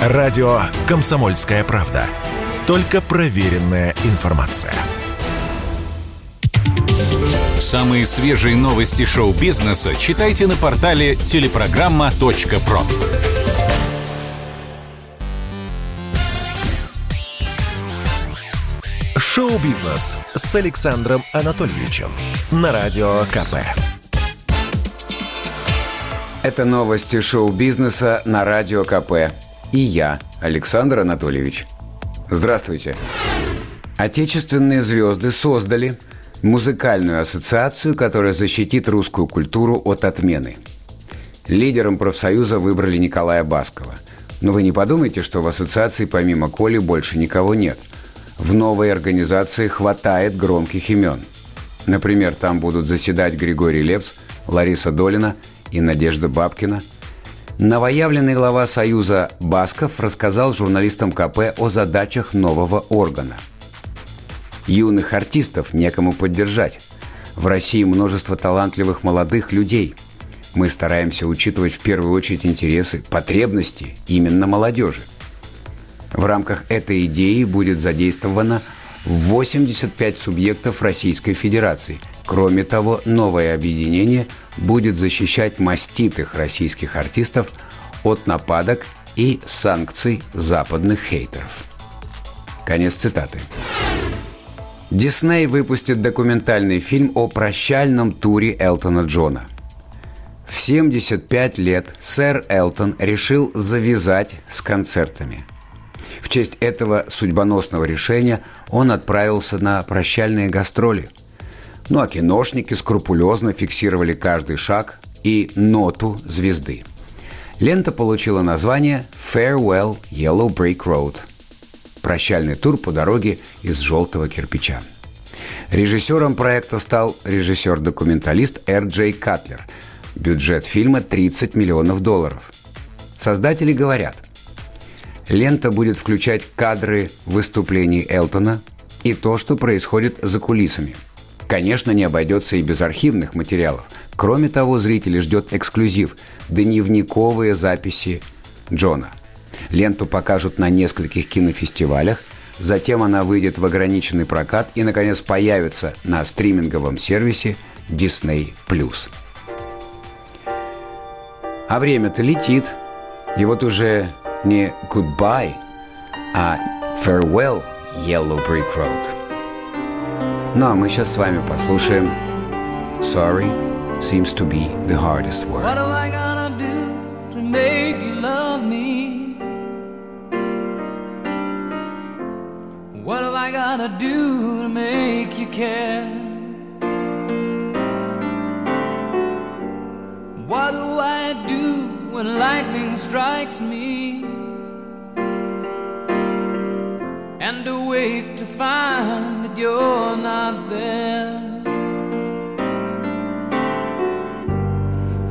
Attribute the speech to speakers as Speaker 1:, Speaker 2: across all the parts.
Speaker 1: Радио «Комсомольская правда». Только проверенная информация.
Speaker 2: Самые свежие новости шоу-бизнеса читайте на портале телепрограмма.про.
Speaker 1: Шоу-бизнес с Александром Анатольевичем на Радио КП.
Speaker 3: Это новости шоу-бизнеса на Радио КП. И я, Александр Анатольевич. Здравствуйте. Отечественные звезды создали музыкальную ассоциацию, которая защитит русскую культуру от отмены. Лидером профсоюза выбрали Николая Баскова. Но вы не подумайте, что в ассоциации помимо Коли больше никого нет. В новой организации хватает громких имен. Например, там будут заседать Григорий Лепс, Лариса Долина и Надежда Бабкина. Новоявленный глава Союза Басков рассказал журналистам КП о задачах нового органа. Юных артистов некому поддержать. В России множество талантливых молодых людей. Мы стараемся учитывать в первую очередь интересы, потребности именно молодежи. В рамках этой идеи будет задействовано 85 субъектов Российской Федерации. Кроме того, новое объединение будет защищать маститых российских артистов от нападок и санкций западных хейтеров. Конец цитаты. Дисней выпустит документальный фильм о прощальном туре Элтона Джона. В 75 лет сэр Элтон решил завязать с концертами – в честь этого судьбоносного решения он отправился на прощальные гастроли. Ну а киношники скрупулезно фиксировали каждый шаг и ноту звезды. Лента получила название «Farewell Yellow Brick Road» – прощальный тур по дороге из желтого кирпича. Режиссером проекта стал режиссер-документалист Р. Джей Катлер. Бюджет фильма 30 миллионов долларов. Создатели говорят – Лента будет включать кадры выступлений Элтона и то, что происходит за кулисами. Конечно, не обойдется и без архивных материалов. Кроме того, зрители ждет эксклюзив – дневниковые записи Джона. Ленту покажут на нескольких кинофестивалях, затем она выйдет в ограниченный прокат и, наконец, появится на стриминговом сервисе Disney+. А время-то летит. И вот уже не «Goodbye», а «Farewell, Yellow Brick Road». Ну а мы сейчас с вами послушаем «Sorry seems to be the hardest word». What am I gonna do to make you love me? What am I gonna do to make you care? What do I do when lightning strikes me? To find that you're not there.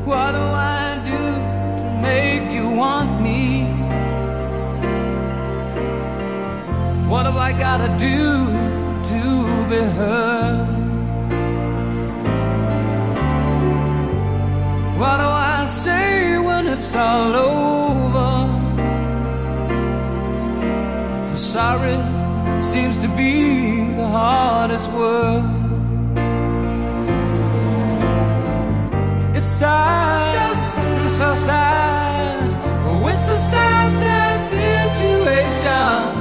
Speaker 3: What do I do to make you want me? What have I gotta do to be heard? What do I say when it's all over? I'm sorry seems to be the hardest word. It's sad, so, so sad. It's a sad, sad situation,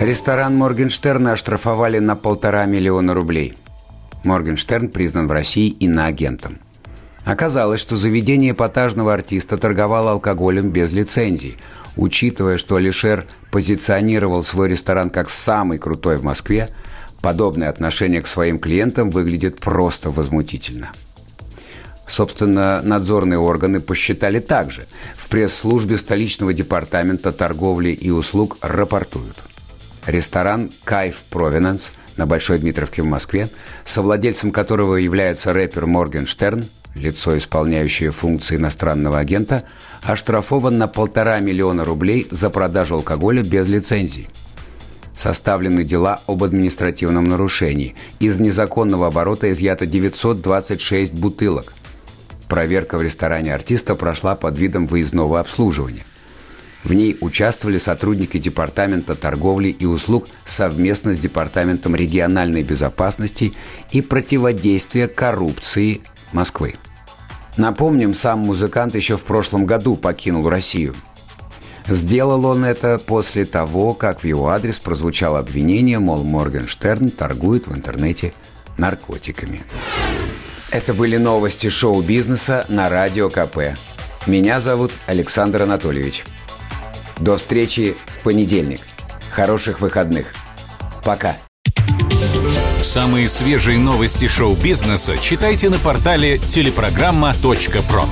Speaker 3: Ресторан Моргенштерна оштрафовали на полтора миллиона рублей. Моргенштерн признан в России иноагентом. Оказалось, что заведение эпатажного артиста торговало алкоголем без лицензий. Учитывая, что Алишер позиционировал свой ресторан как самый крутой в Москве, Подобное отношение к своим клиентам выглядит просто возмутительно. Собственно, надзорные органы посчитали так же. В пресс-службе столичного департамента торговли и услуг рапортуют. Ресторан «Кайф Провинанс» на Большой Дмитровке в Москве, совладельцем которого является рэпер Моргенштерн, лицо, исполняющее функции иностранного агента, оштрафован на полтора миллиона рублей за продажу алкоголя без лицензии. Составлены дела об административном нарушении. Из незаконного оборота изъято 926 бутылок. Проверка в ресторане артиста прошла под видом выездного обслуживания. В ней участвовали сотрудники Департамента торговли и услуг совместно с Департаментом региональной безопасности и противодействия коррупции Москвы. Напомним, сам музыкант еще в прошлом году покинул Россию. Сделал он это после того, как в его адрес прозвучало обвинение, мол, Моргенштерн торгует в интернете наркотиками. Это были новости шоу-бизнеса на Радио КП. Меня зовут Александр Анатольевич. До встречи в понедельник. Хороших выходных. Пока.
Speaker 2: Самые свежие новости шоу-бизнеса читайте на портале телепрограмма.про.